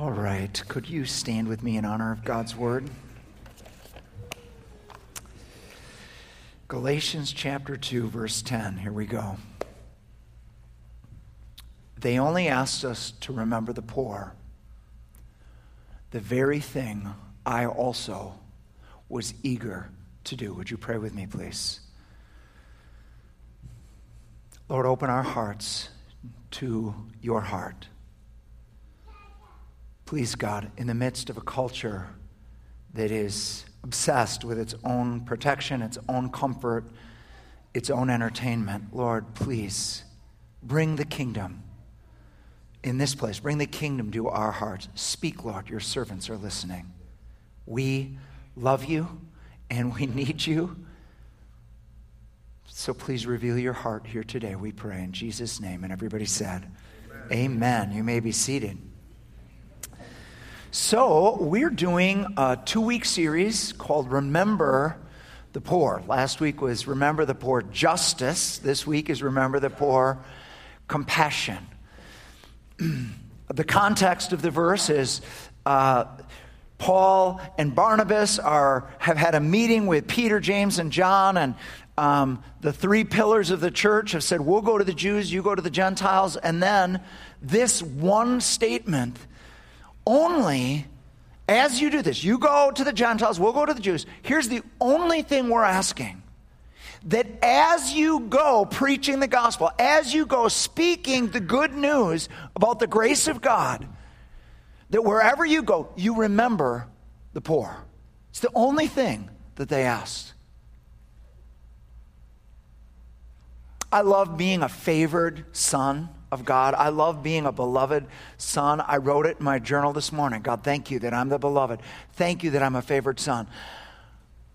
All right. Could you stand with me in honor of God's word? Galatians chapter 2, verse 10. Here we go. They only asked us to remember the poor, the very thing I also was eager to do. Would you pray with me, please? Lord, open our hearts to your heart. Please, God, in the midst of a culture that is obsessed with its own protection, its own comfort, its own entertainment, Lord, please bring the kingdom in this place. Bring the kingdom to our hearts. Speak, Lord, your servants are listening. We love you and we need you. So please reveal your heart here today, we pray in Jesus' name. And everybody said, Amen. Amen. You may be seated. So, we're doing a two week series called Remember the Poor. Last week was Remember the Poor Justice. This week is Remember the Poor Compassion. the context of the verse is uh, Paul and Barnabas are, have had a meeting with Peter, James, and John, and um, the three pillars of the church have said, We'll go to the Jews, you go to the Gentiles. And then this one statement only as you do this, you go to the Gentiles, we'll go to the Jews. Here's the only thing we're asking that as you go preaching the gospel, as you go speaking the good news about the grace of God, that wherever you go, you remember the poor. It's the only thing that they asked. I love being a favored son of God. I love being a beloved son. I wrote it in my journal this morning. God, thank you that I'm the beloved. Thank you that I'm a favored son.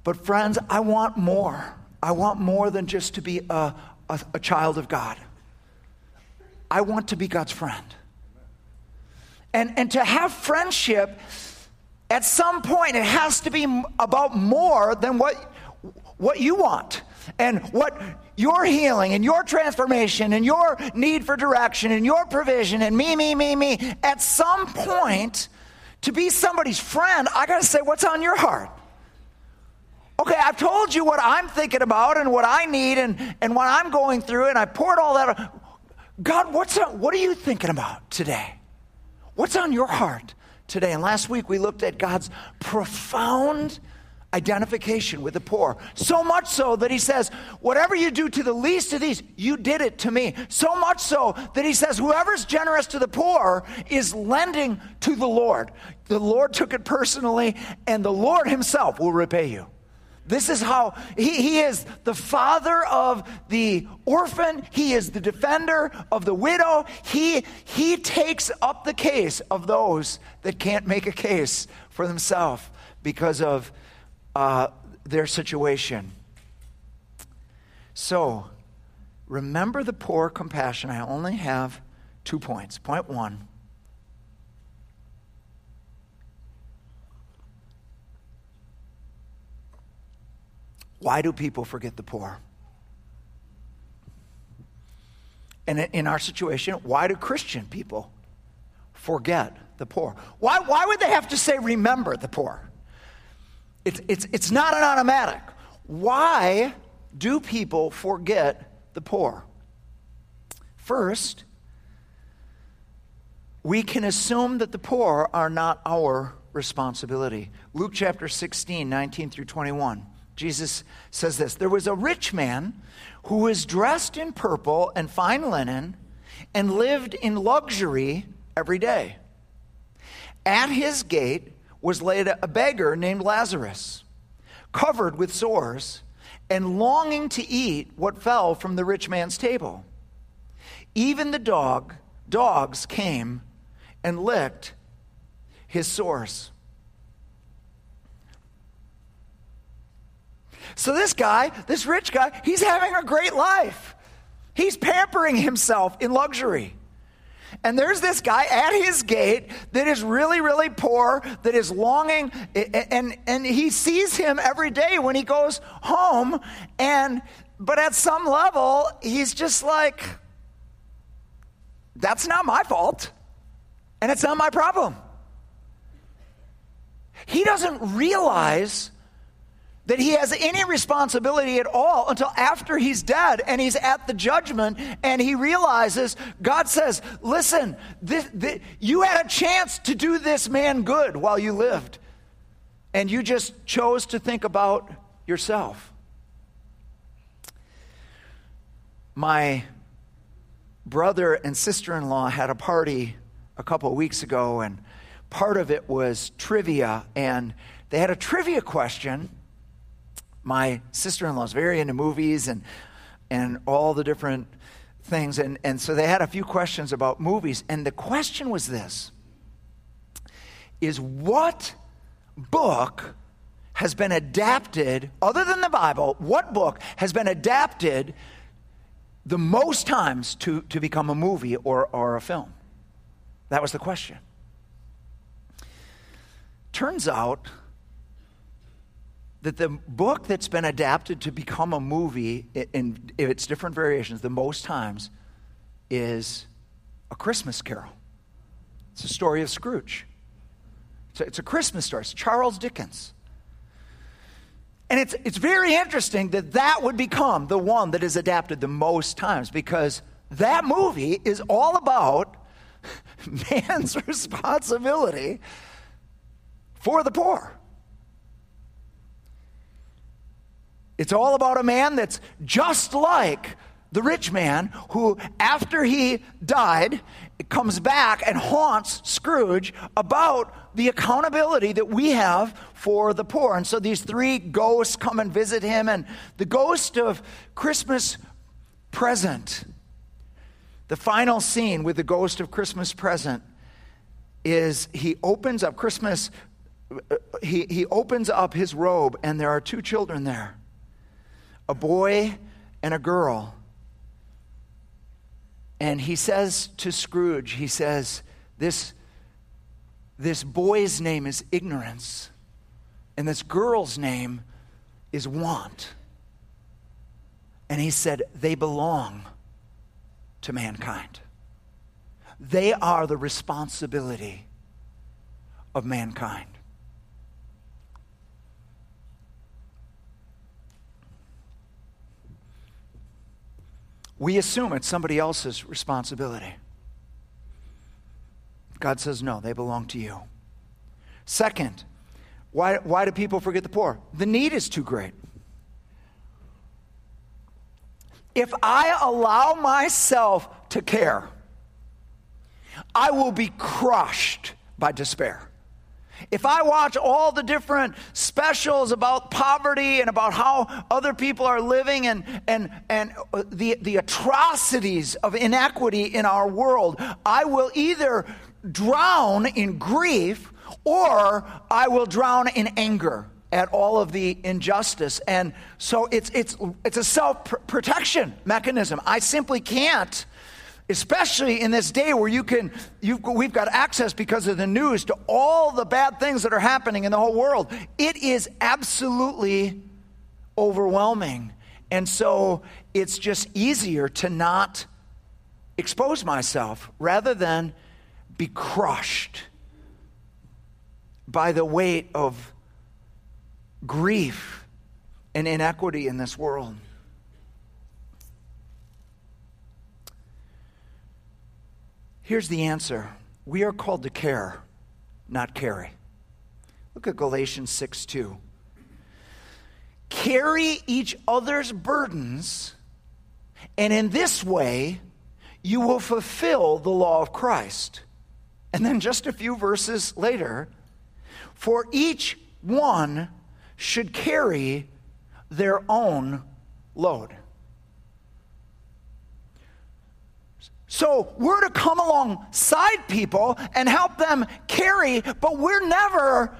But, friends, I want more. I want more than just to be a, a, a child of God. I want to be God's friend. And, and to have friendship, at some point, it has to be about more than what, what you want and what your healing and your transformation and your need for direction and your provision and me, me, me, me, at some point, to be somebody's friend, I got to say, what's on your heart? Okay, I've told you what I'm thinking about and what I need and, and what I'm going through, and I poured all that. God, what's on, what are you thinking about today? What's on your heart today? And last week we looked at God's profound identification with the poor. So much so that he says, Whatever you do to the least of these, you did it to me. So much so that he says, Whoever's generous to the poor is lending to the Lord. The Lord took it personally, and the Lord himself will repay you. This is how he, he is the father of the orphan. He is the defender of the widow. He, he takes up the case of those that can't make a case for themselves because of uh, their situation. So, remember the poor compassion. I only have two points. Point one why do people forget the poor? And in our situation, why do Christian people forget the poor? Why, why would they have to say, remember the poor? It's, it's, it's not an automatic. Why do people forget the poor? First, we can assume that the poor are not our responsibility. Luke chapter 16, 19 through 21. Jesus says this There was a rich man who was dressed in purple and fine linen and lived in luxury every day. At his gate was laid a beggar named Lazarus, covered with sores and longing to eat what fell from the rich man's table. Even the dog, dogs came and licked his sores. So this guy, this rich guy, he's having a great life. He's pampering himself in luxury. And there's this guy at his gate that is really, really poor, that is longing, and, and he sees him every day when he goes home. And but at some level, he's just like, that's not my fault. And it's not my problem. He doesn't realize that he has any responsibility at all until after he's dead and he's at the judgment and he realizes God says, Listen, this, this, you had a chance to do this man good while you lived, and you just chose to think about yourself. My brother and sister in law had a party a couple of weeks ago, and part of it was trivia, and they had a trivia question my sister in law is very into movies and, and all the different things. And, and so they had a few questions about movies. And the question was this is what book has been adapted, other than the Bible, what book has been adapted the most times to, to become a movie or, or a film? That was the question. Turns out that the book that's been adapted to become a movie in, its different variations the most times is A Christmas Carol. It's a story of Scrooge. It's a, it's a Christmas story. It's Charles Dickens. And it's, it's very interesting that that would become the one that is adapted the most times because that movie is all about man's responsibility for the poor. It's all about a man that's just like the rich man who, after he died, comes back and haunts Scrooge about the accountability that we have for the poor. And so these three ghosts come and visit him, and the ghost of Christmas present, the final scene with the ghost of Christmas present, is he opens up Christmas, uh, he, he opens up his robe, and there are two children there a boy and a girl. And he says to Scrooge, he says, this, this boy's name is ignorance, and this girl's name is want. And he said, they belong to mankind. They are the responsibility of mankind. We assume it's somebody else's responsibility. God says, no, they belong to you. Second, why, why do people forget the poor? The need is too great. If I allow myself to care, I will be crushed by despair. If I watch all the different specials about poverty and about how other people are living and, and, and uh, the, the atrocities of inequity in our world, I will either drown in grief or I will drown in anger at all of the injustice. And so it's, it's, it's a self protection mechanism. I simply can't especially in this day where you can we've got access because of the news to all the bad things that are happening in the whole world. It is absolutely overwhelming. And so it's just easier to not expose myself rather than be crushed by the weight of grief and inequity in this world Here's the answer we are called to care, not carry. Look at Galatians 6 2. Carry each other's burdens, and in this way, you will fulfill the law of Christ. And then just a few verses later, for each one should carry their own load. So we're to come alongside people and help them carry, but we're never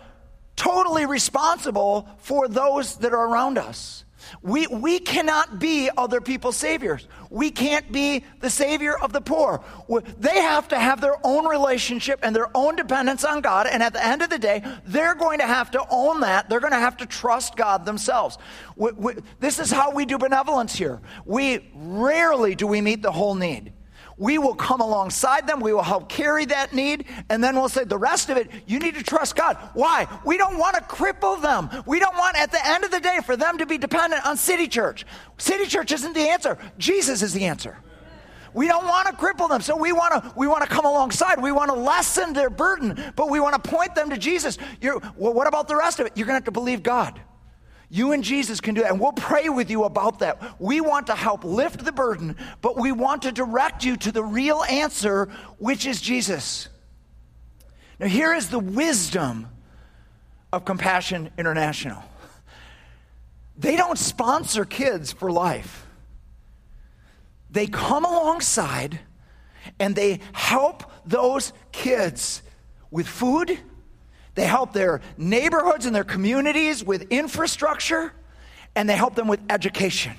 totally responsible for those that are around us. We, we cannot be other people's saviors. We can't be the savior of the poor. They have to have their own relationship and their own dependence on God. And at the end of the day, they're going to have to own that. They're going to have to trust God themselves. We, we, this is how we do benevolence here. We rarely do we meet the whole need. We will come alongside them. We will help carry that need. And then we'll say, the rest of it, you need to trust God. Why? We don't want to cripple them. We don't want, at the end of the day, for them to be dependent on City Church. City Church isn't the answer, Jesus is the answer. We don't want to cripple them. So we want to we want to come alongside. We want to lessen their burden, but we want to point them to Jesus. You're, well, what about the rest of it? You're going to have to believe God. You and Jesus can do that, and we'll pray with you about that. We want to help lift the burden, but we want to direct you to the real answer, which is Jesus. Now, here is the wisdom of Compassion International they don't sponsor kids for life. They come alongside and they help those kids with food. They help their neighborhoods and their communities with infrastructure, and they help them with education.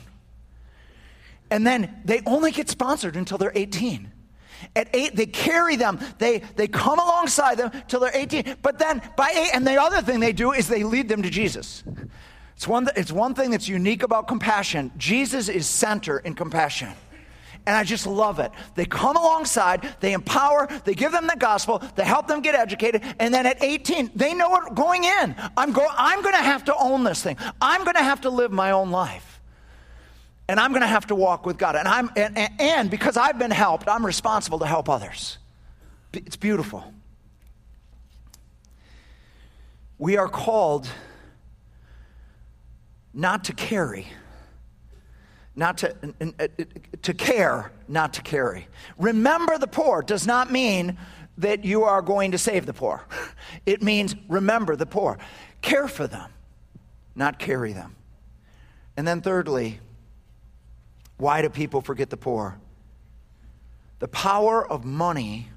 And then they only get sponsored until they're 18. At eight, they carry them, they, they come alongside them till they're 18. But then by eight, and the other thing they do is they lead them to Jesus. It's one, it's one thing that's unique about compassion. Jesus is center in compassion. And I just love it. They come alongside, they empower, they give them the gospel, they help them get educated, and then at 18, they know it going in. I'm, go, I'm going to have to own this thing. I'm going to have to live my own life. And I'm going to have to walk with God. And, I'm, and, and because I've been helped, I'm responsible to help others. It's beautiful. We are called not to carry not to, uh, to care, not to carry. Remember the poor does not mean that you are going to save the poor. It means remember the poor. Care for them, not carry them. And then, thirdly, why do people forget the poor? The power of money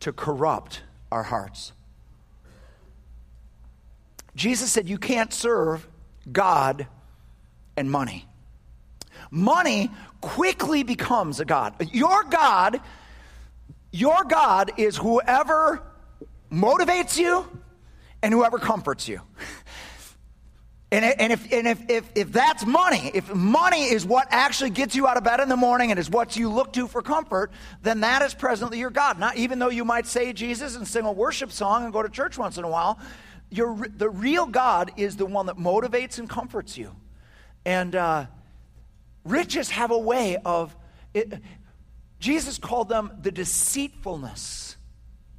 to corrupt our hearts. Jesus said, You can't serve God and money money quickly becomes a God. Your God, your God is whoever motivates you and whoever comforts you. And, and, if, and if, if, if that's money, if money is what actually gets you out of bed in the morning and is what you look to for comfort, then that is presently your God. Not even though you might say Jesus and sing a worship song and go to church once in a while, your, the real God is the one that motivates and comforts you. And uh, Riches have a way of, it, Jesus called them the deceitfulness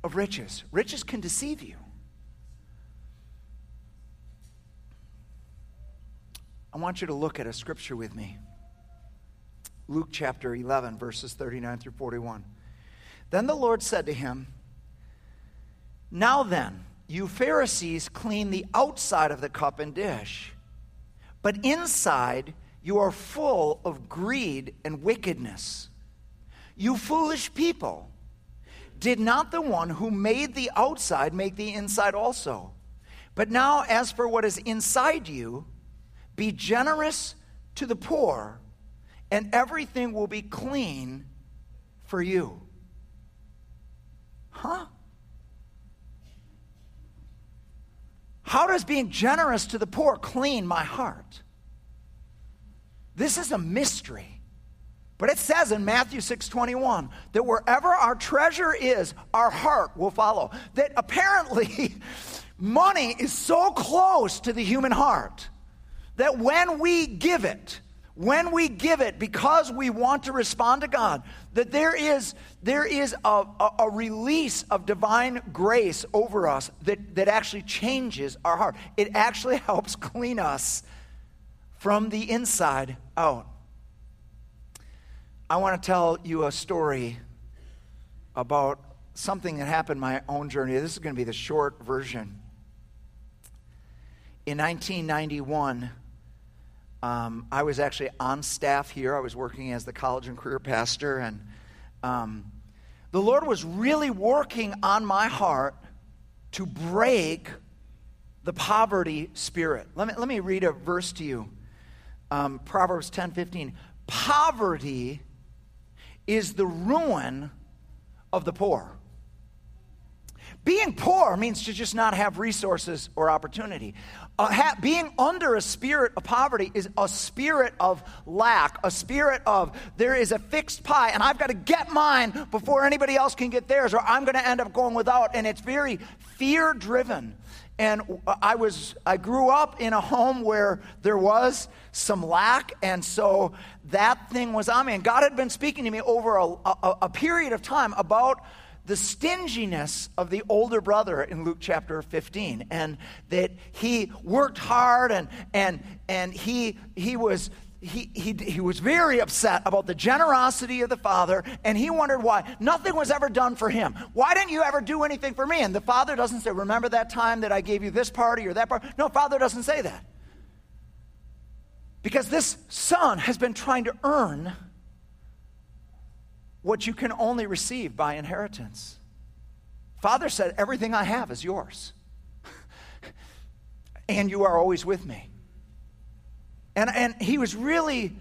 of riches. Riches can deceive you. I want you to look at a scripture with me. Luke chapter 11, verses 39 through 41. Then the Lord said to him, Now then, you Pharisees clean the outside of the cup and dish, but inside you are full of greed and wickedness. You foolish people, did not the one who made the outside make the inside also? But now, as for what is inside you, be generous to the poor, and everything will be clean for you. Huh? How does being generous to the poor clean my heart? This is a mystery. But it says in Matthew 6:21 that wherever our treasure is, our heart will follow. That apparently money is so close to the human heart that when we give it, when we give it because we want to respond to God, that there is, there is a, a, a, release of divine grace over us that, that actually changes our heart. It actually helps clean us from the inside out. I want to tell you a story about something that happened in my own journey. This is going to be the short version. In 1991, um, I was actually on staff here. I was working as the college and career pastor, and um, the Lord was really working on my heart to break the poverty spirit. Let me, let me read a verse to you um, Proverbs 10 15. Poverty is the ruin of the poor. Being poor means to just not have resources or opportunity. Uh, ha- being under a spirit of poverty is a spirit of lack, a spirit of there is a fixed pie, and I've got to get mine before anybody else can get theirs, or I'm going to end up going without. And it's very fear driven. And I was I grew up in a home where there was some lack, and so that thing was on me. And God had been speaking to me over a, a, a period of time about the stinginess of the older brother in Luke chapter 15 and that he worked hard and and and he he was he, he, he was very upset about the generosity of the father and he wondered why nothing was ever done for him. Why didn't you ever do anything for me? And the father doesn't say remember that time that i gave you this party or that party no father doesn't say that. Because this son has been trying to earn what you can only receive by inheritance. Father said, Everything I have is yours. and you are always with me. And, and he was really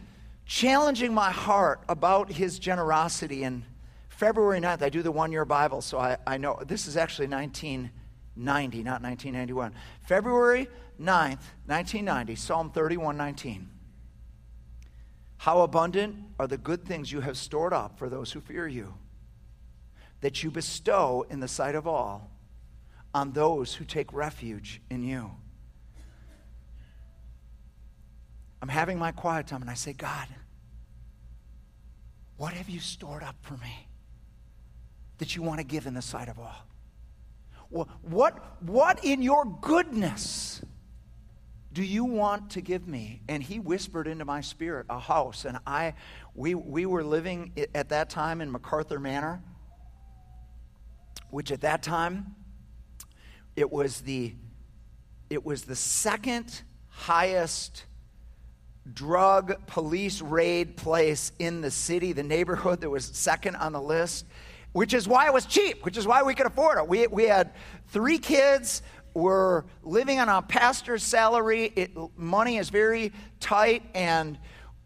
challenging my heart about his generosity. And February 9th, I do the one year Bible, so I, I know this is actually 1990, not 1991. February 9th, 1990, Psalm 31 19. How abundant are the good things you have stored up for those who fear you, that you bestow in the sight of all on those who take refuge in you. I'm having my quiet time and I say, God, what have you stored up for me that you want to give in the sight of all? What, what in your goodness do you want to give me? And he whispered into my spirit a house. And i we, we were living at that time in macarthur manor which at that time it was the it was the second highest drug police raid place in the city the neighborhood that was second on the list which is why it was cheap which is why we could afford it. We, we had three kids were living on a pastor's salary. It, money is very tight, and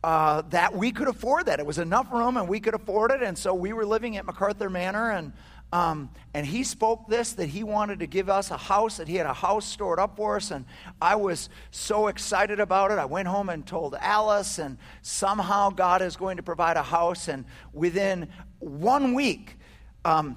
uh, that we could afford that. It was enough room, and we could afford it. And so we were living at MacArthur Manor, and um, and he spoke this that he wanted to give us a house, that he had a house stored up for us. And I was so excited about it. I went home and told Alice, and somehow God is going to provide a house. And within one week, um,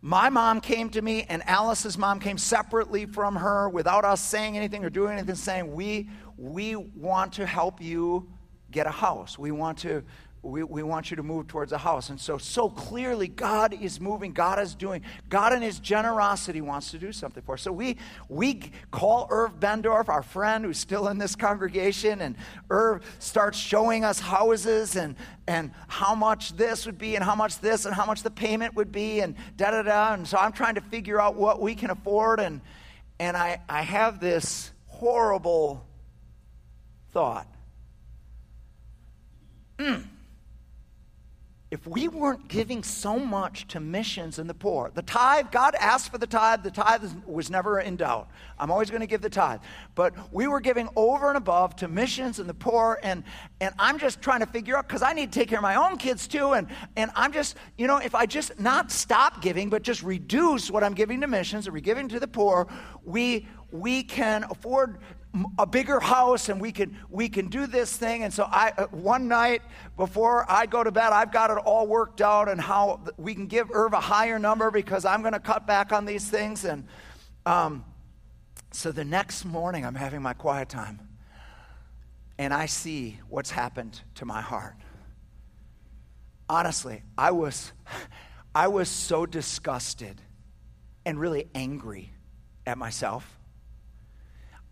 my mom came to me, and Alice's mom came separately from her without us saying anything or doing anything, saying, We, we want to help you get a house. We want to we, we want you to move towards a house. And so, so clearly, God is moving, God is doing, God in His generosity wants to do something for us. So we, we call Irv Bendorf, our friend who's still in this congregation, and Irv starts showing us houses and, and how much this would be, and how much this, and how much the payment would be, and da da da. And so I'm trying to figure out what we can afford. And, and I, I have this horrible thought. Hmm if we weren't giving so much to missions and the poor, the tithe, God asked for the tithe, the tithe was never in doubt. I'm always going to give the tithe. But we were giving over and above to missions and the poor, and, and I'm just trying to figure out, because I need to take care of my own kids too, and, and I'm just, you know, if I just not stop giving, but just reduce what I'm giving to missions we giving to the poor, we, we can afford a bigger house and we can we can do this thing. And so i uh, one night before i go to bed i've got it all worked out and how we can give irv a higher number because i'm going to cut back on these things. And um, so the next morning i'm having my quiet time and i see what's happened to my heart. Honestly i was i was so disgusted and really angry at myself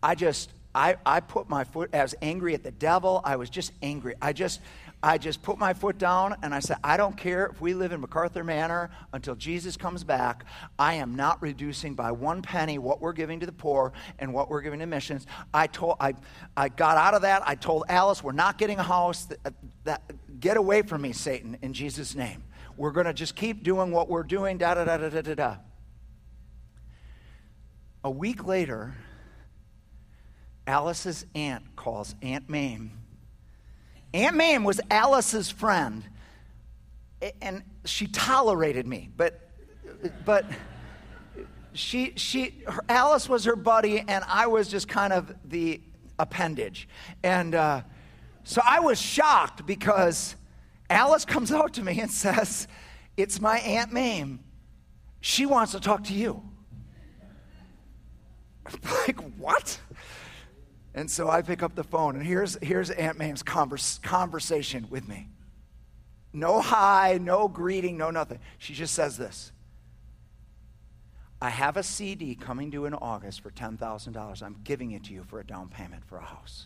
I just, I, I put my foot, I was angry at the devil. I was just angry. I just, I just put my foot down and I said, I don't care if we live in MacArthur Manor until Jesus comes back. I am not reducing by one penny what we're giving to the poor and what we're giving to missions. I told, I, I got out of that. I told Alice, we're not getting a house. That, uh, that get away from me, Satan, in Jesus' name. We're going to just keep doing what we're doing. Da da da da da da. A week later, Alice's aunt calls Aunt Mame. Aunt Mame was Alice's friend, and she tolerated me, but, but she, she, her, Alice was her buddy, and I was just kind of the appendage. And uh, so I was shocked because Alice comes out to me and says, It's my Aunt Mame. She wants to talk to you. like, what? And so I pick up the phone, and here's, here's Aunt Mame's converse, conversation with me. No hi, no greeting, no nothing. She just says this I have a CD coming due in August for $10,000. I'm giving it to you for a down payment for a house.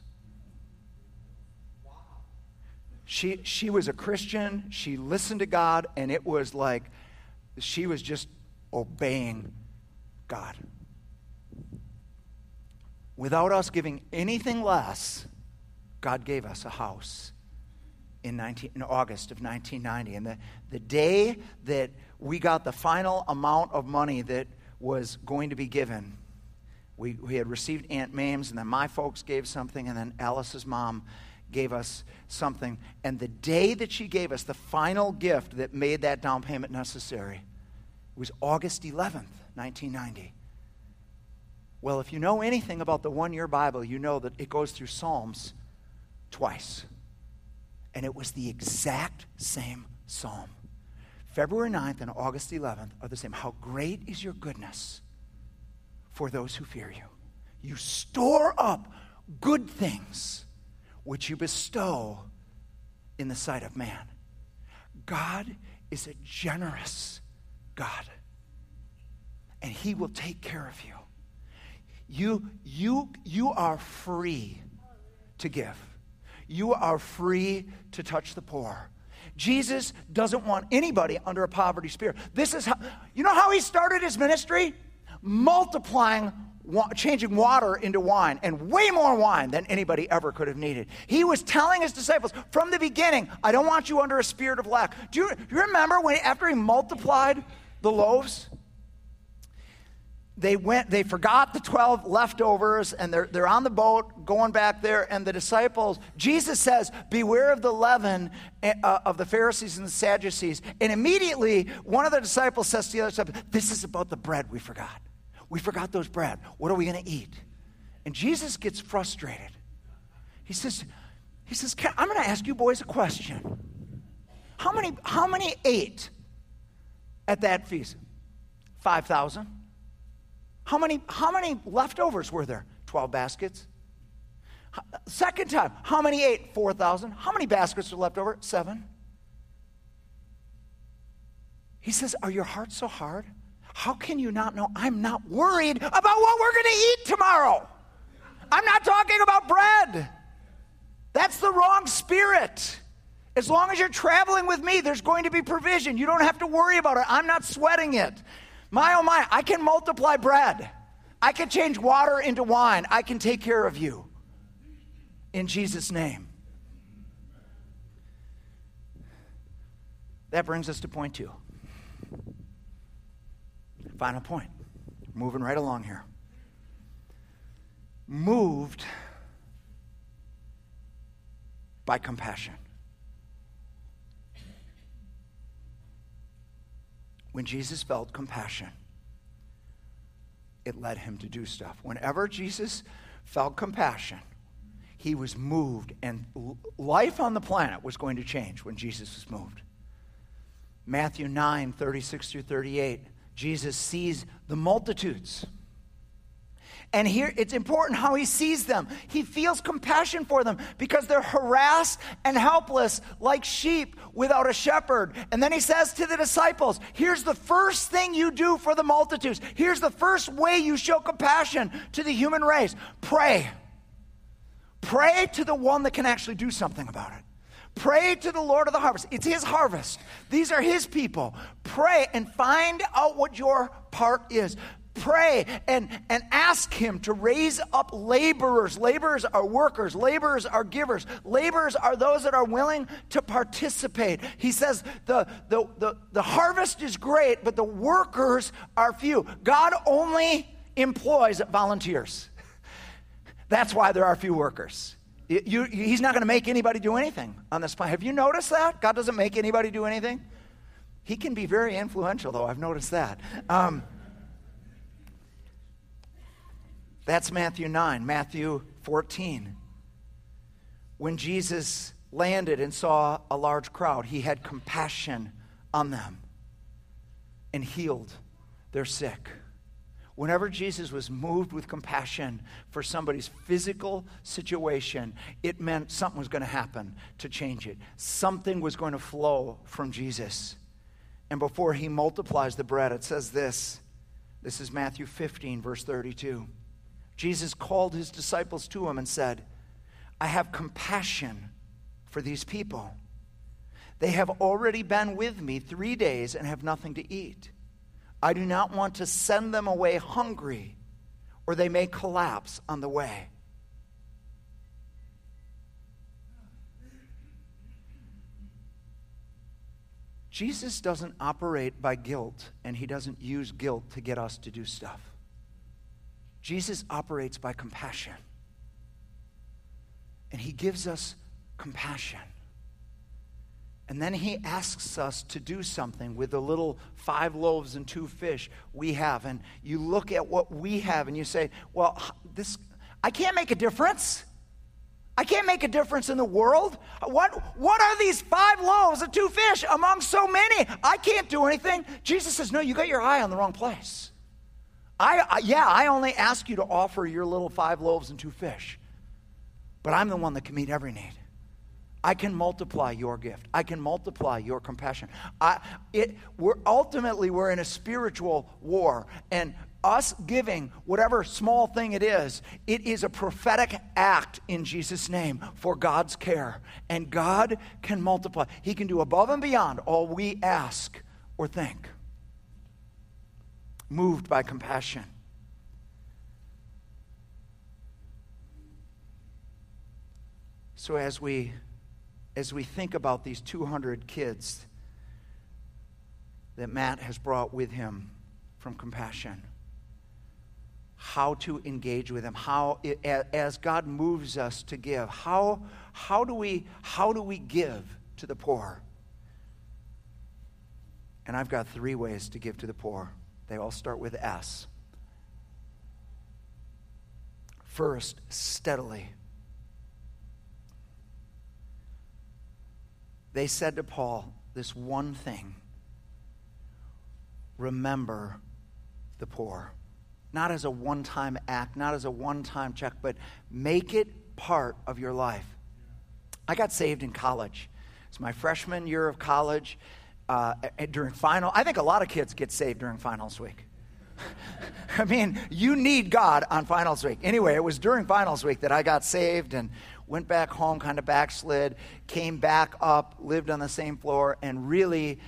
She, she was a Christian. She listened to God, and it was like she was just obeying God. Without us giving anything less, God gave us a house in, 19, in August of 1990. And the, the day that we got the final amount of money that was going to be given, we, we had received Aunt Mame's, and then my folks gave something, and then Alice's mom gave us something. And the day that she gave us the final gift that made that down payment necessary was August 11th, 1990. Well, if you know anything about the one year Bible, you know that it goes through Psalms twice. And it was the exact same psalm. February 9th and August 11th are the same. How great is your goodness for those who fear you? You store up good things which you bestow in the sight of man. God is a generous God, and He will take care of you. You, you, you are free to give. You are free to touch the poor. Jesus doesn't want anybody under a poverty spirit. This is how, you know how he started his ministry? Multiplying, changing water into wine, and way more wine than anybody ever could have needed. He was telling his disciples from the beginning, I don't want you under a spirit of lack. Do you, do you remember when, after he multiplied the loaves? They went they forgot the 12 leftovers and they're, they're on the boat going back there and the disciples jesus says beware of the leaven eh, uh, of the pharisees and the sadducees. And immediately one of the disciples says to the other disciple this is about the bread we forgot. We forgot those bread. What are we going to eat? And jesus gets frustrated. He says he says i'm going to ask you boys a question. How many how many ate at that feast? 5000 how many, how many leftovers were there? 12 baskets. Second time, how many ate? 4,000. How many baskets were left over? Seven. He says, Are your hearts so hard? How can you not know? I'm not worried about what we're going to eat tomorrow. I'm not talking about bread. That's the wrong spirit. As long as you're traveling with me, there's going to be provision. You don't have to worry about it. I'm not sweating it. My oh my, I can multiply bread. I can change water into wine. I can take care of you. In Jesus' name. That brings us to point two. Final point. Moving right along here. Moved by compassion. When Jesus felt compassion, it led him to do stuff. Whenever Jesus felt compassion, he was moved, and life on the planet was going to change when Jesus was moved. Matthew 9, 36 through 38, Jesus sees the multitudes. And here it's important how he sees them. He feels compassion for them because they're harassed and helpless like sheep without a shepherd. And then he says to the disciples, Here's the first thing you do for the multitudes. Here's the first way you show compassion to the human race pray. Pray to the one that can actually do something about it. Pray to the Lord of the harvest. It's His harvest. These are His people. Pray and find out what your part is pray and, and ask Him to raise up laborers. Laborers are workers, laborers are givers, laborers are those that are willing to participate. He says the, the, the, the harvest is great, but the workers are few. God only employs volunteers. That's why there are few workers. You, you, he's not going to make anybody do anything on this planet. Have you noticed that? God doesn't make anybody do anything. He can be very influential, though. I've noticed that. Um, That's Matthew 9. Matthew 14. When Jesus landed and saw a large crowd, he had compassion on them and healed their sick. Whenever Jesus was moved with compassion for somebody's physical situation, it meant something was going to happen to change it. Something was going to flow from Jesus. And before he multiplies the bread, it says this this is Matthew 15, verse 32. Jesus called his disciples to him and said, I have compassion for these people. They have already been with me three days and have nothing to eat. I do not want to send them away hungry, or they may collapse on the way. Jesus doesn't operate by guilt, and he doesn't use guilt to get us to do stuff. Jesus operates by compassion. And he gives us compassion. And then he asks us to do something with the little five loaves and two fish we have. And you look at what we have and you say, well, this, I can't make a difference. I can't make a difference in the world. What, what are these five loaves and two fish among so many? I can't do anything. Jesus says, No, you got your eye on the wrong place. I, I, yeah, I only ask you to offer your little five loaves and two fish, but I'm the one that can meet every need. I can multiply your gift. I can multiply your compassion. I, it, we're ultimately we're in a spiritual war, and us giving whatever small thing it is, it is a prophetic act in Jesus' name for God's care, and God can multiply. He can do above and beyond all we ask or think. Moved by compassion. So as we as we think about these 200 kids that Matt has brought with him from compassion, how to engage with them, how, as God moves us to give, how, how, do we, how do we give to the poor? And I've got three ways to give to the poor. They all start with S. First, steadily. they said to Paul this one thing remember the poor. Not as a one time act, not as a one time check, but make it part of your life. I got saved in college. It's my freshman year of college. Uh, during final, I think a lot of kids get saved during finals week. I mean, you need God on finals week. Anyway, it was during finals week that I got saved, and went back home, kind of backslid, came back up, lived on the same floor, and really,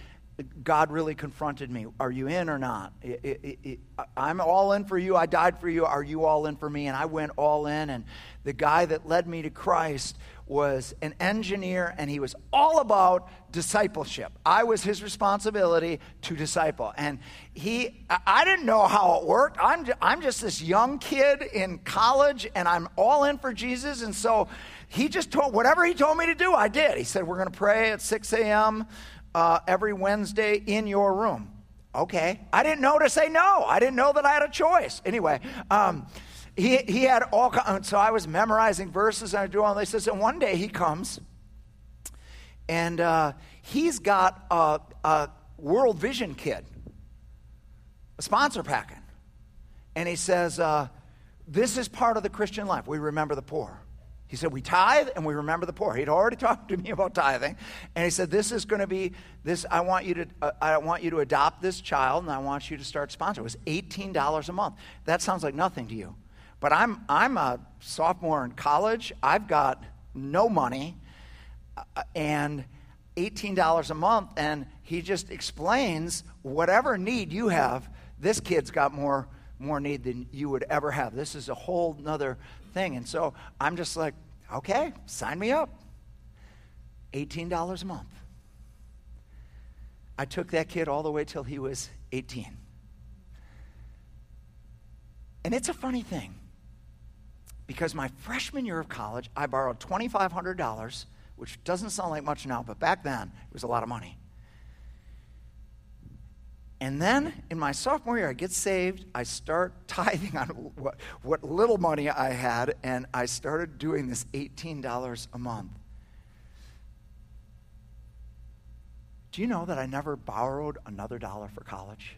God really confronted me. Are you in or not? It, it, it, I'm all in for you. I died for you. Are you all in for me? And I went all in. And the guy that led me to Christ was an engineer and he was all about discipleship. I was his responsibility to disciple. And he, I didn't know how it worked. I'm, I'm just this young kid in college and I'm all in for Jesus. And so he just told, whatever he told me to do, I did. He said, We're going to pray at 6 a.m. Uh, every Wednesday in your room. Okay. I didn't know to say no. I didn't know that I had a choice. Anyway, um, he, he had all, so I was memorizing verses and I do all this. And one day he comes and uh, he's got a, a, World Vision kid, a sponsor packing. And he says, uh, This is part of the Christian life. We remember the poor. He said, We tithe and we remember the poor. He'd already talked to me about tithing. And he said, This is going to be this. I want you to uh, I want you to adopt this child and I want you to start sponsoring. It was $18 a month. That sounds like nothing to you. But I'm, I'm a sophomore in college. I've got no money uh, and $18 a month. And he just explains whatever need you have, this kid's got more, more need than you would ever have. This is a whole nother thing. And so I'm just like, okay, sign me up. $18 a month. I took that kid all the way till he was 18. And it's a funny thing because my freshman year of college, I borrowed $2,500, which doesn't sound like much now, but back then it was a lot of money. And then in my sophomore year, I get saved. I start tithing on what, what little money I had, and I started doing this $18 a month. Do you know that I never borrowed another dollar for college?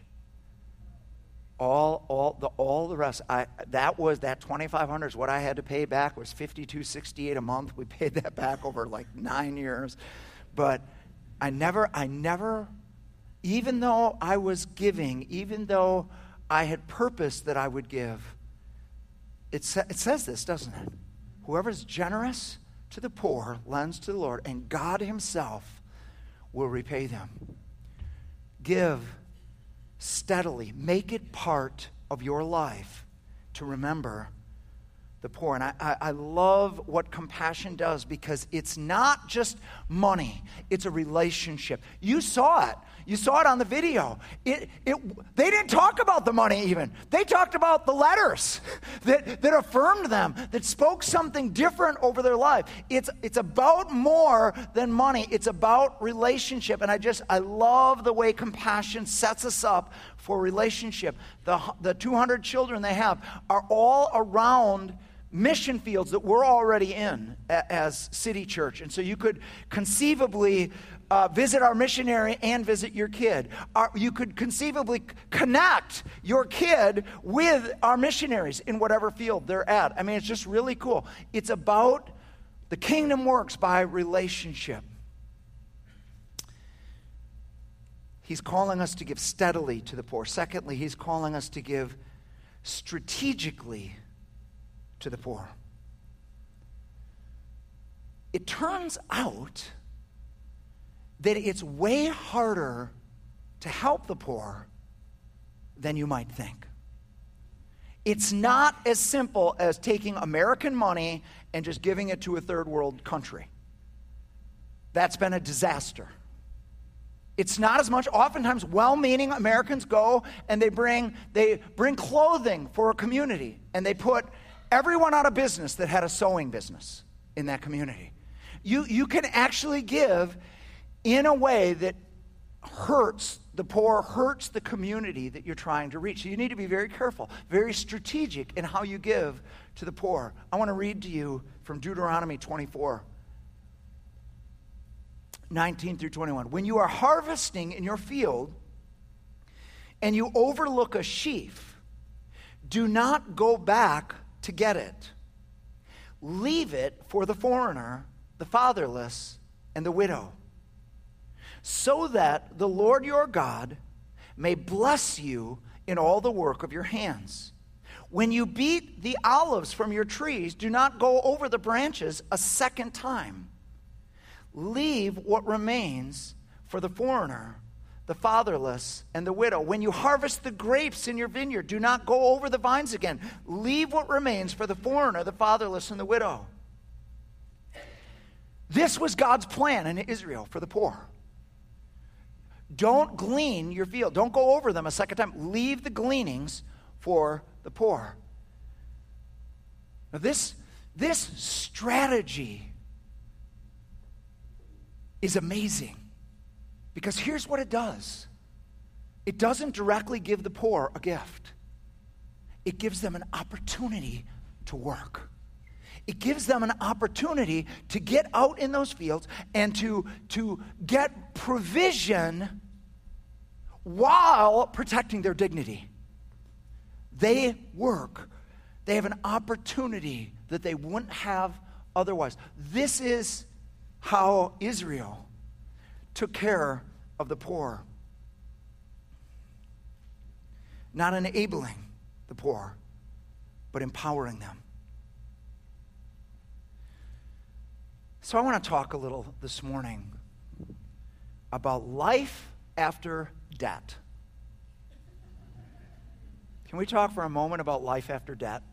all all the all the rest i that was that 2500 is what i had to pay back was 5268 a month we paid that back over like 9 years but i never i never even though I was giving, even though I had purposed that I would give, it, sa- it says this, doesn't it? Whoever is generous to the poor lends to the Lord, and God Himself will repay them. Give steadily, make it part of your life to remember the poor. And I, I, I, love what compassion does because it's not just money, it's a relationship. You saw it. You saw it on the video. It, it, they didn't talk about the money even. They talked about the letters that, that affirmed them, that spoke something different over their life. It's, it's about more than money, it's about relationship. And I just, I love the way compassion sets us up for relationship. The, the 200 children they have are all around mission fields that we're already in as City Church. And so you could conceivably uh, visit our missionary and visit your kid. Our, you could conceivably connect your kid with our missionaries in whatever field they're at. I mean, it's just really cool. It's about the kingdom works by relationship. He's calling us to give steadily to the poor. Secondly, he's calling us to give strategically to the poor. It turns out that it's way harder to help the poor than you might think. It's not as simple as taking American money and just giving it to a third world country. That's been a disaster. It's not as much. Oftentimes, well-meaning Americans go and they bring they bring clothing for a community, and they put everyone out of business that had a sewing business in that community. You you can actually give in a way that hurts the poor, hurts the community that you're trying to reach. So you need to be very careful, very strategic in how you give to the poor. I want to read to you from Deuteronomy 24. 19 through 21. When you are harvesting in your field and you overlook a sheaf, do not go back to get it. Leave it for the foreigner, the fatherless, and the widow so that the Lord your God may bless you in all the work of your hands. When you beat the olives from your trees, do not go over the branches a second time. Leave what remains for the foreigner, the fatherless, and the widow. When you harvest the grapes in your vineyard, do not go over the vines again. Leave what remains for the foreigner, the fatherless, and the widow. This was God's plan in Israel for the poor. Don't glean your field. Don't go over them a second time. Leave the gleanings for the poor. Now, this, this strategy is amazing because here's what it does it doesn't directly give the poor a gift, it gives them an opportunity to work. It gives them an opportunity to get out in those fields and to, to get provision while protecting their dignity. They work, they have an opportunity that they wouldn't have otherwise. This is how Israel took care of the poor. Not enabling the poor, but empowering them. So, I want to talk a little this morning about life after debt. Can we talk for a moment about life after debt?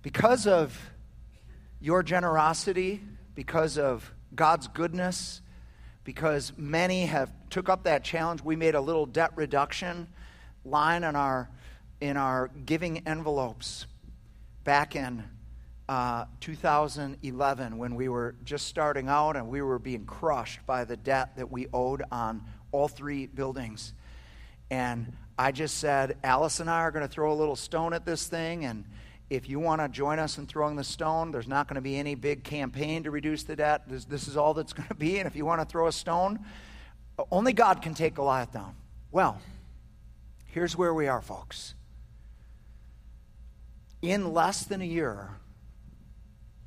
Because of your generosity, because of God's goodness, because many have took up that challenge, we made a little debt reduction line in our in our giving envelopes back in uh, 2011 when we were just starting out and we were being crushed by the debt that we owed on all three buildings. And I just said, Alice and I are going to throw a little stone at this thing. And if you want to join us in throwing the stone, there's not going to be any big campaign to reduce the debt. This, this is all that's going to be. And if you want to throw a stone, only God can take Goliath down. Well, here's where we are, folks. In less than a year,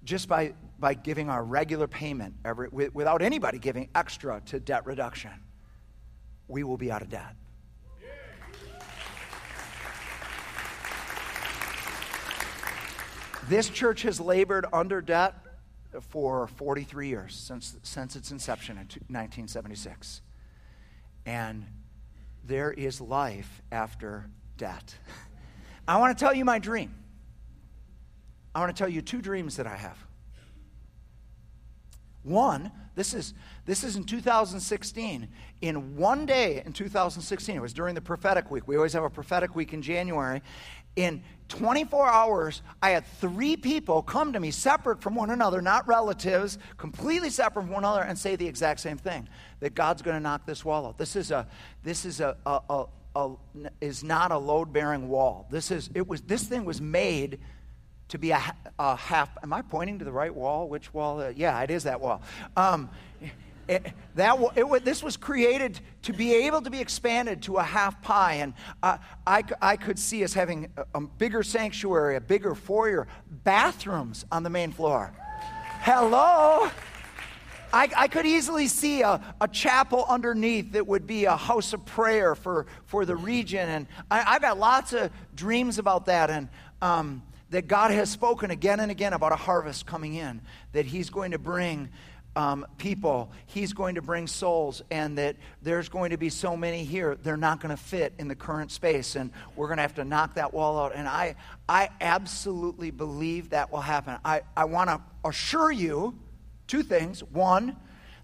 just by, by giving our regular payment every, without anybody giving extra to debt reduction, we will be out of debt. This church has labored under debt for 43 years since, since its inception in 1976. And there is life after debt. I want to tell you my dream. I want to tell you two dreams that I have. One, this is this is in 2016. In one day in 2016, it was during the prophetic week. We always have a prophetic week in January. In 24 hours, I had three people come to me separate from one another, not relatives, completely separate from one another, and say the exact same thing: that God's going to knock this wall out. This is a this is a, a, a, a is not a load bearing wall. This is it was this thing was made to be a, a, half. Am I pointing to the right wall? Which wall? Uh, yeah, it is that wall. Um, it, that it, this was created to be able to be expanded to a half pi, and uh, I, I could see us having a, a bigger sanctuary, a bigger foyer, bathrooms on the main floor. Hello. I, I, could easily see a, a, chapel underneath that would be a house of prayer for, for the region. And I, have got lots of dreams about that. And um, that God has spoken again and again about a harvest coming in, that He's going to bring um, people, He's going to bring souls, and that there's going to be so many here, they're not going to fit in the current space, and we're going to have to knock that wall out. And I, I absolutely believe that will happen. I, I want to assure you two things. One,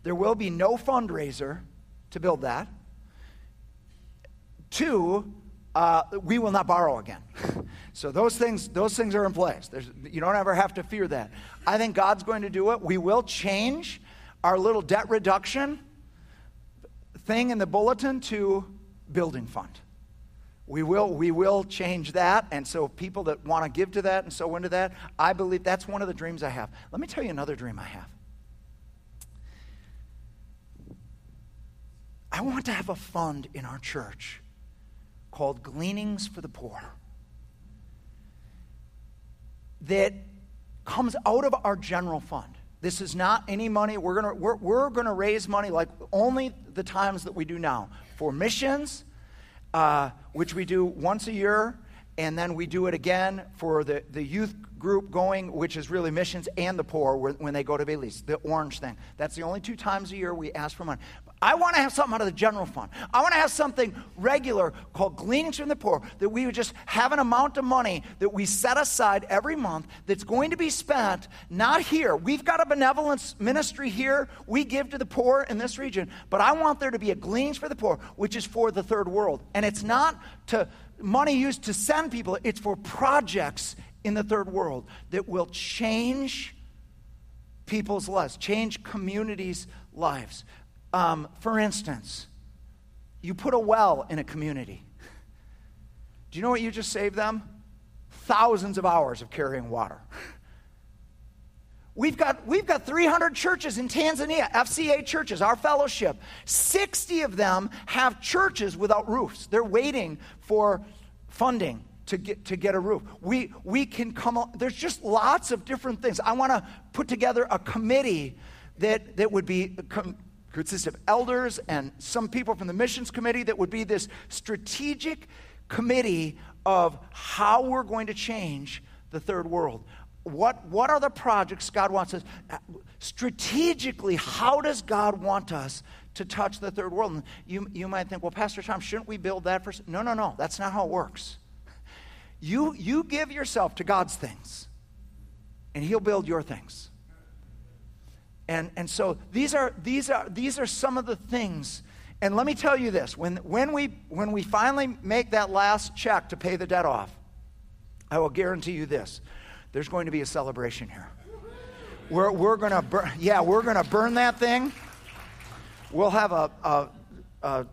there will be no fundraiser to build that. Two, uh, we will not borrow again. so those things, those things are in place. There's, you don't ever have to fear that. I think God's going to do it. We will change our little debt reduction thing in the bulletin to building fund. We will, we will change that. And sow people that want to give to that and so into that, I believe that's one of the dreams I have. Let me tell you another dream I have. I want to have a fund in our church called Gleanings for the Poor that comes out of our general fund. This is not any money. We're going we're, we're gonna raise money like only the times that we do now for missions, uh, which we do once a year, and then we do it again for the, the youth group going, which is really missions, and the poor when they go to Belize, the orange thing. That's the only two times a year we ask for money. I want to have something out of the general fund. I want to have something regular called gleanings from the poor, that we would just have an amount of money that we set aside every month that's going to be spent not here. We've got a benevolence ministry here. We give to the poor in this region, but I want there to be a gleanings for the poor, which is for the third world. And it's not to money used to send people, it's for projects in the third world that will change people's lives, change communities' lives. Um, for instance, you put a well in a community. Do you know what you just saved them? Thousands of hours of carrying water. We've got, we've got 300 churches in Tanzania, FCA churches, our fellowship. 60 of them have churches without roofs. They're waiting for funding to get, to get a roof. We, we can come, there's just lots of different things. I want to put together a committee that, that would be consist of elders and some people from the missions committee that would be this strategic committee of how we're going to change the third world. What, what are the projects God wants us strategically? How does God want us to touch the third world? And you, you might think, well, Pastor Tom, shouldn't we build that first? No, no, no. That's not how it works. You, you give yourself to God's things, and He'll build your things. And, and so these are, these, are, these are some of the things. And let me tell you this when, when, we, when we finally make that last check to pay the debt off, I will guarantee you this there's going to be a celebration here. We're, we're going to burn, yeah, we're going to burn that thing. We'll have a, a, a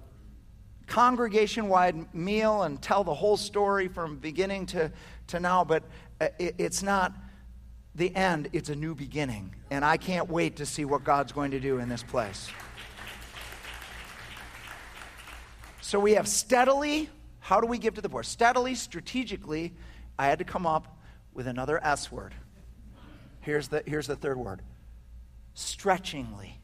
congregation wide meal and tell the whole story from beginning to, to now, but uh, it, it's not the end, it's a new beginning. And I can't wait to see what God's going to do in this place. So we have steadily, how do we give to the poor? Steadily, strategically, I had to come up with another S word. Here's the, here's the third word stretchingly.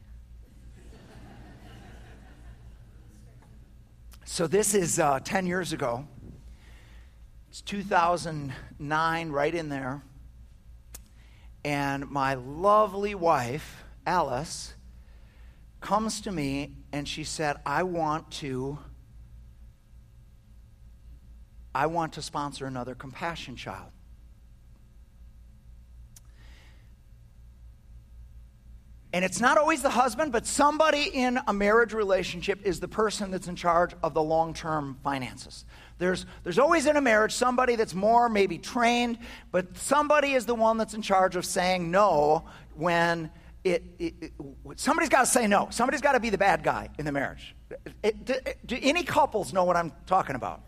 So this is uh, 10 years ago. It's 2009, right in there. And my lovely wife, Alice, comes to me and she said, I want to. I want to sponsor another compassion child. And it's not always the husband, but somebody in a marriage relationship is the person that's in charge of the long term finances. There's, there's always in a marriage somebody that's more maybe trained, but somebody is the one that's in charge of saying no when it, it, it somebody's got to say no. Somebody's got to be the bad guy in the marriage. do, do any couples know what I'm talking about?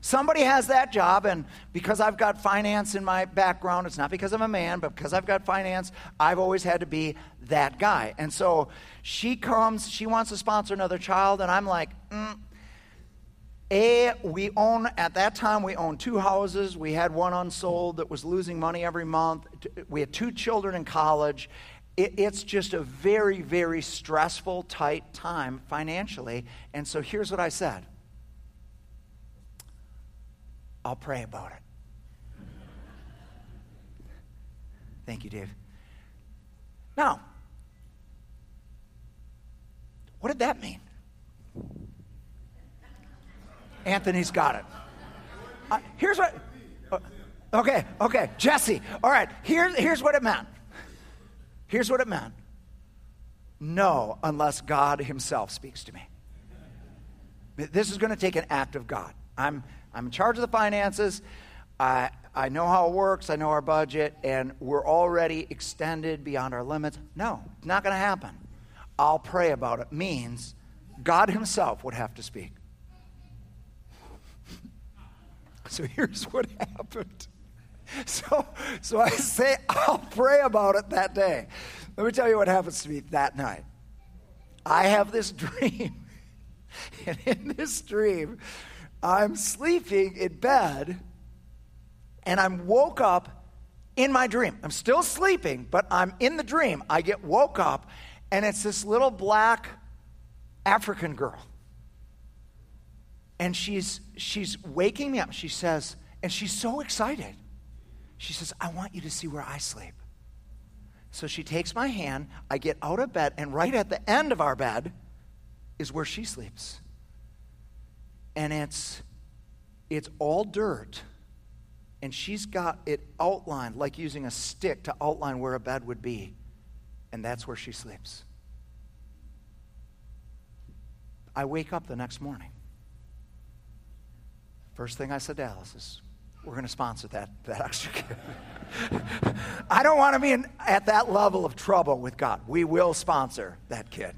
Somebody has that job, and because I've got finance in my background, it's not because I'm a man, but because I've got finance, I've always had to be that guy. And so she comes, she wants to sponsor another child, and I'm like, mm. A, we own, at that time, we owned two houses. We had one unsold that was losing money every month. We had two children in college. It, it's just a very, very stressful, tight time financially. And so here's what I said I'll pray about it. Thank you, Dave. Now, what did that mean? Anthony's got it. Uh, here's what. Uh, okay, okay, Jesse. All right, here, here's what it meant. Here's what it meant. No, unless God Himself speaks to me. This is going to take an act of God. I'm, I'm in charge of the finances. I, I know how it works. I know our budget, and we're already extended beyond our limits. No, it's not going to happen. I'll pray about it means God Himself would have to speak. So here's what happened. So, so I say, I'll pray about it that day. Let me tell you what happens to me that night. I have this dream. And in this dream, I'm sleeping in bed and I'm woke up in my dream. I'm still sleeping, but I'm in the dream. I get woke up and it's this little black African girl. And she's she's waking me up. She says, and she's so excited. She says, I want you to see where I sleep. So she takes my hand, I get out of bed, and right at the end of our bed is where she sleeps and it's it's all dirt and she's got it outlined like using a stick to outline where a bed would be and that's where she sleeps i wake up the next morning first thing i said to alice is we're going to sponsor that, that extra kid. I don't want to be in, at that level of trouble with god. We will sponsor that kid.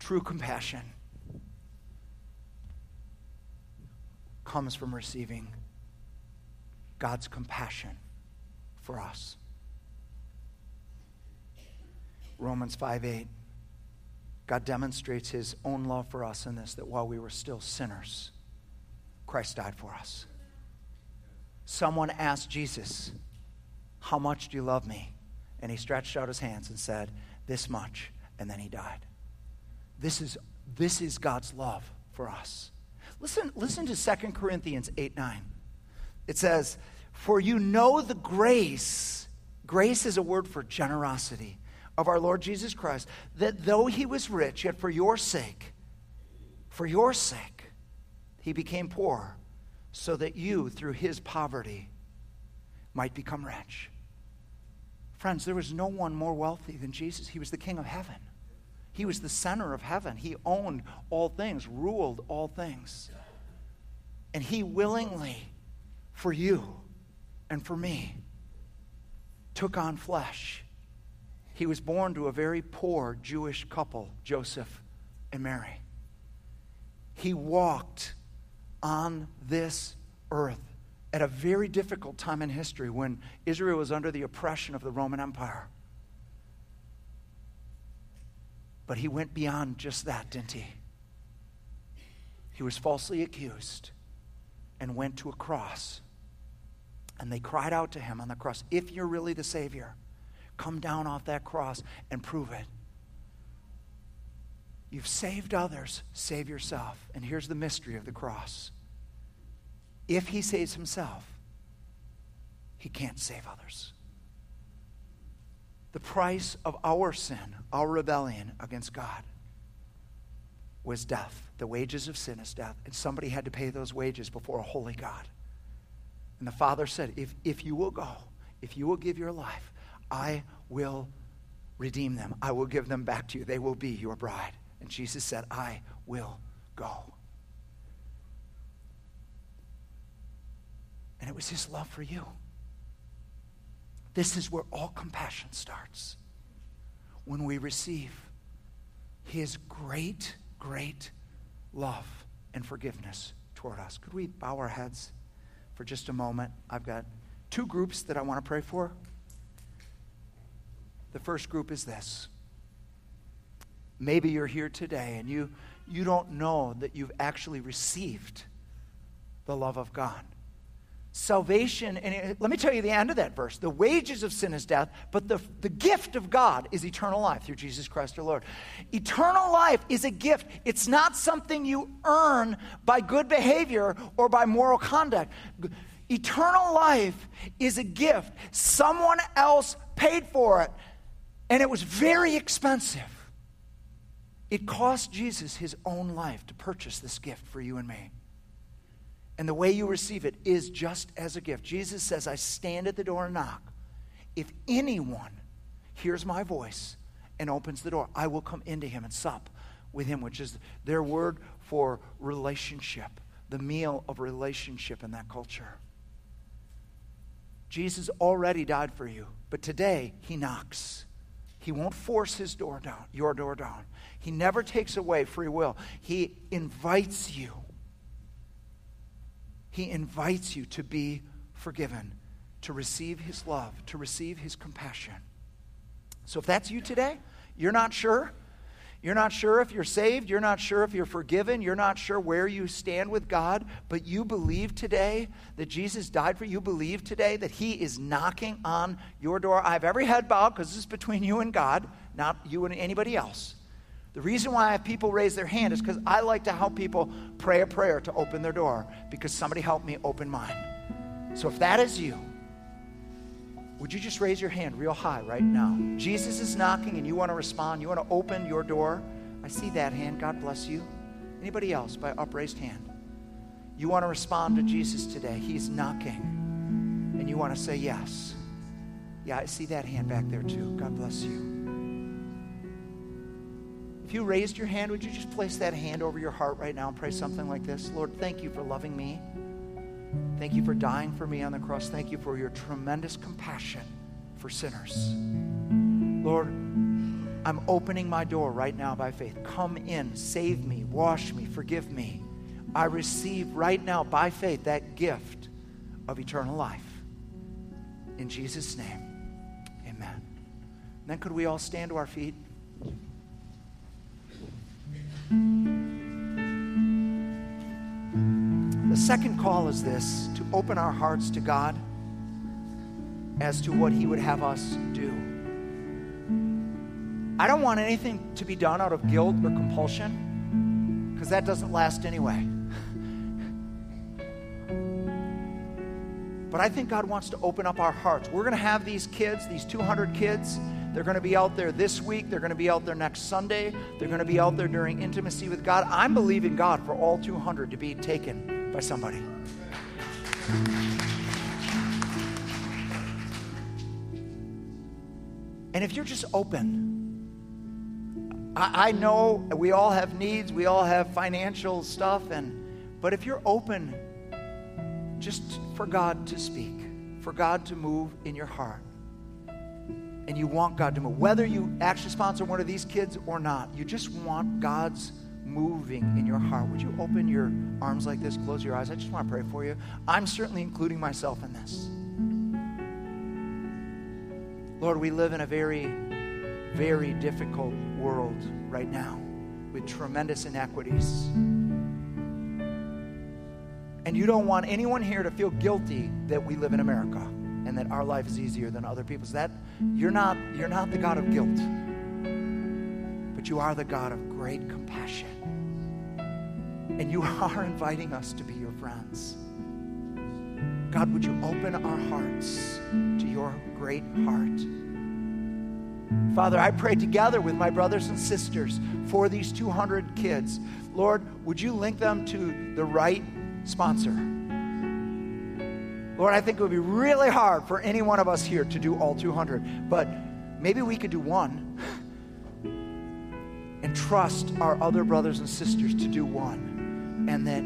True compassion comes from receiving God's compassion for us. Romans 5 8. God demonstrates his own love for us in this that while we were still sinners, Christ died for us. Someone asked Jesus, How much do you love me? And he stretched out his hands and said, This much. And then he died. This is, this is God's love for us. Listen, listen to 2 Corinthians 8 9. It says, For you know the grace, grace is a word for generosity, of our Lord Jesus Christ, that though he was rich, yet for your sake, for your sake, he became poor, so that you, through his poverty, might become rich. Friends, there was no one more wealthy than Jesus. He was the King of heaven. He was the center of heaven. He owned all things, ruled all things. And He willingly, for you and for me, took on flesh. He was born to a very poor Jewish couple, Joseph and Mary. He walked on this earth at a very difficult time in history when Israel was under the oppression of the Roman Empire. But he went beyond just that, didn't he? He was falsely accused and went to a cross. And they cried out to him on the cross, If you're really the Savior, come down off that cross and prove it. You've saved others, save yourself. And here's the mystery of the cross if he saves himself, he can't save others. The price of our sin, our rebellion against God, was death. The wages of sin is death. And somebody had to pay those wages before a holy God. And the Father said, If, if you will go, if you will give your life, I will redeem them. I will give them back to you. They will be your bride. And Jesus said, I will go. And it was his love for you. This is where all compassion starts. When we receive his great, great love and forgiveness toward us. Could we bow our heads for just a moment? I've got two groups that I want to pray for. The first group is this. Maybe you're here today and you, you don't know that you've actually received the love of God salvation, and it, let me tell you the end of that verse. The wages of sin is death, but the, the gift of God is eternal life through Jesus Christ our Lord. Eternal life is a gift, it's not something you earn by good behavior or by moral conduct. Eternal life is a gift. Someone else paid for it, and it was very expensive. It cost Jesus his own life to purchase this gift for you and me. And the way you receive it is just as a gift. Jesus says, I stand at the door and knock. If anyone hears my voice and opens the door, I will come into him and sup with him, which is their word for relationship, the meal of relationship in that culture. Jesus already died for you, but today he knocks. He won't force his door down, your door down. He never takes away free will. He invites you he invites you to be forgiven, to receive His love, to receive His compassion. So if that's you today, you're not sure. You're not sure if you're saved. You're not sure if you're forgiven. You're not sure where you stand with God. But you believe today that Jesus died for you. Believe today that He is knocking on your door. I have every head bowed because this is between you and God, not you and anybody else. The reason why I have people raise their hand is because I like to help people pray a prayer to open their door because somebody helped me open mine. So if that is you, would you just raise your hand real high right now? Jesus is knocking and you want to respond. You want to open your door. I see that hand. God bless you. Anybody else by upraised hand? You want to respond to Jesus today. He's knocking. And you want to say yes. Yeah, I see that hand back there too. God bless you. If you raised your hand, would you just place that hand over your heart right now and pray something like this? Lord, thank you for loving me. Thank you for dying for me on the cross. Thank you for your tremendous compassion for sinners. Lord, I'm opening my door right now by faith. Come in, save me, wash me, forgive me. I receive right now by faith that gift of eternal life. In Jesus' name, amen. And then could we all stand to our feet? The second call is this to open our hearts to God as to what He would have us do. I don't want anything to be done out of guilt or compulsion because that doesn't last anyway. But I think God wants to open up our hearts. We're going to have these kids, these 200 kids. They're going to be out there this week. They're going to be out there next Sunday. They're going to be out there during intimacy with God. I'm believing God for all 200 to be taken by somebody. And if you're just open, I, I know we all have needs, we all have financial stuff, and but if you're open just for God to speak, for God to move in your heart, and you want God to move, whether you actually sponsor one of these kids or not, you just want God's moving in your heart. Would you open your arms like this, close your eyes? I just want to pray for you. I'm certainly including myself in this. Lord, we live in a very, very difficult world right now with tremendous inequities. And you don't want anyone here to feel guilty that we live in America and that our life is easier than other people's. That you're not you're not the God of guilt. You are the God of great compassion. And you are inviting us to be your friends. God, would you open our hearts to your great heart? Father, I pray together with my brothers and sisters for these 200 kids. Lord, would you link them to the right sponsor. Lord, I think it would be really hard for any one of us here to do all 200, but maybe we could do one and trust our other brothers and sisters to do one. And that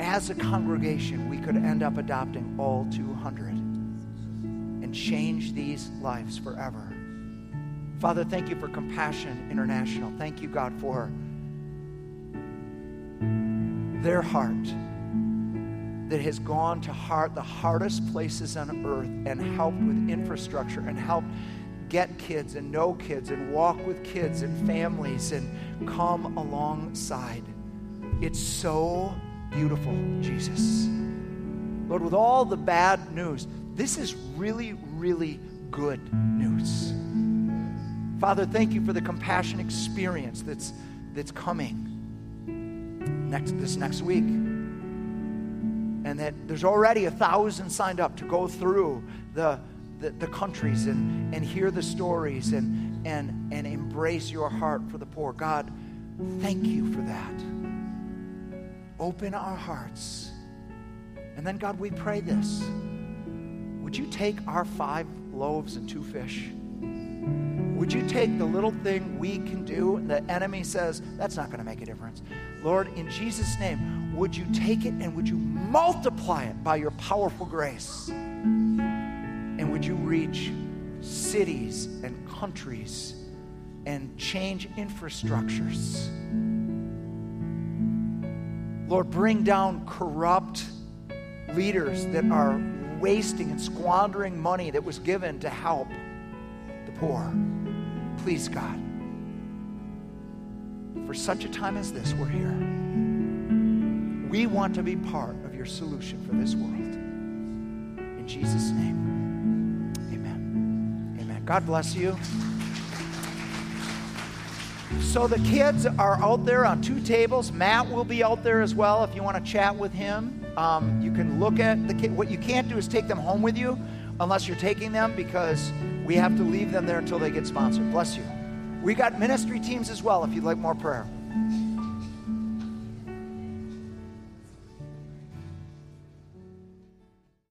as a congregation, we could end up adopting all 200 and change these lives forever. Father, thank you for Compassion International. Thank you, God, for their heart that has gone to heart the hardest places on earth and helped with infrastructure and helped get kids and know kids and walk with kids and families and come alongside. It's so beautiful, Jesus. Lord, with all the bad news, this is really, really good news. Father, thank you for the compassion experience that's, that's coming next, this next week. And that there's already a thousand signed up to go through the, the, the countries and, and hear the stories and, and, and embrace your heart for the poor. God, thank you for that. Open our hearts. And then, God, we pray this. Would you take our five loaves and two fish? Would you take the little thing we can do and the enemy says, that's not going to make a difference? Lord, in Jesus' name, would you take it and would you multiply it by your powerful grace? Would you reach cities and countries and change infrastructures? Lord, bring down corrupt leaders that are wasting and squandering money that was given to help the poor. Please, God for such a time as this, we're here. We want to be part of your solution for this world. In Jesus' name. God bless you. So the kids are out there on two tables. Matt will be out there as well if you want to chat with him. Um, you can look at the kid. What you can't do is take them home with you unless you're taking them because we have to leave them there until they get sponsored. Bless you. We got ministry teams as well if you'd like more prayer.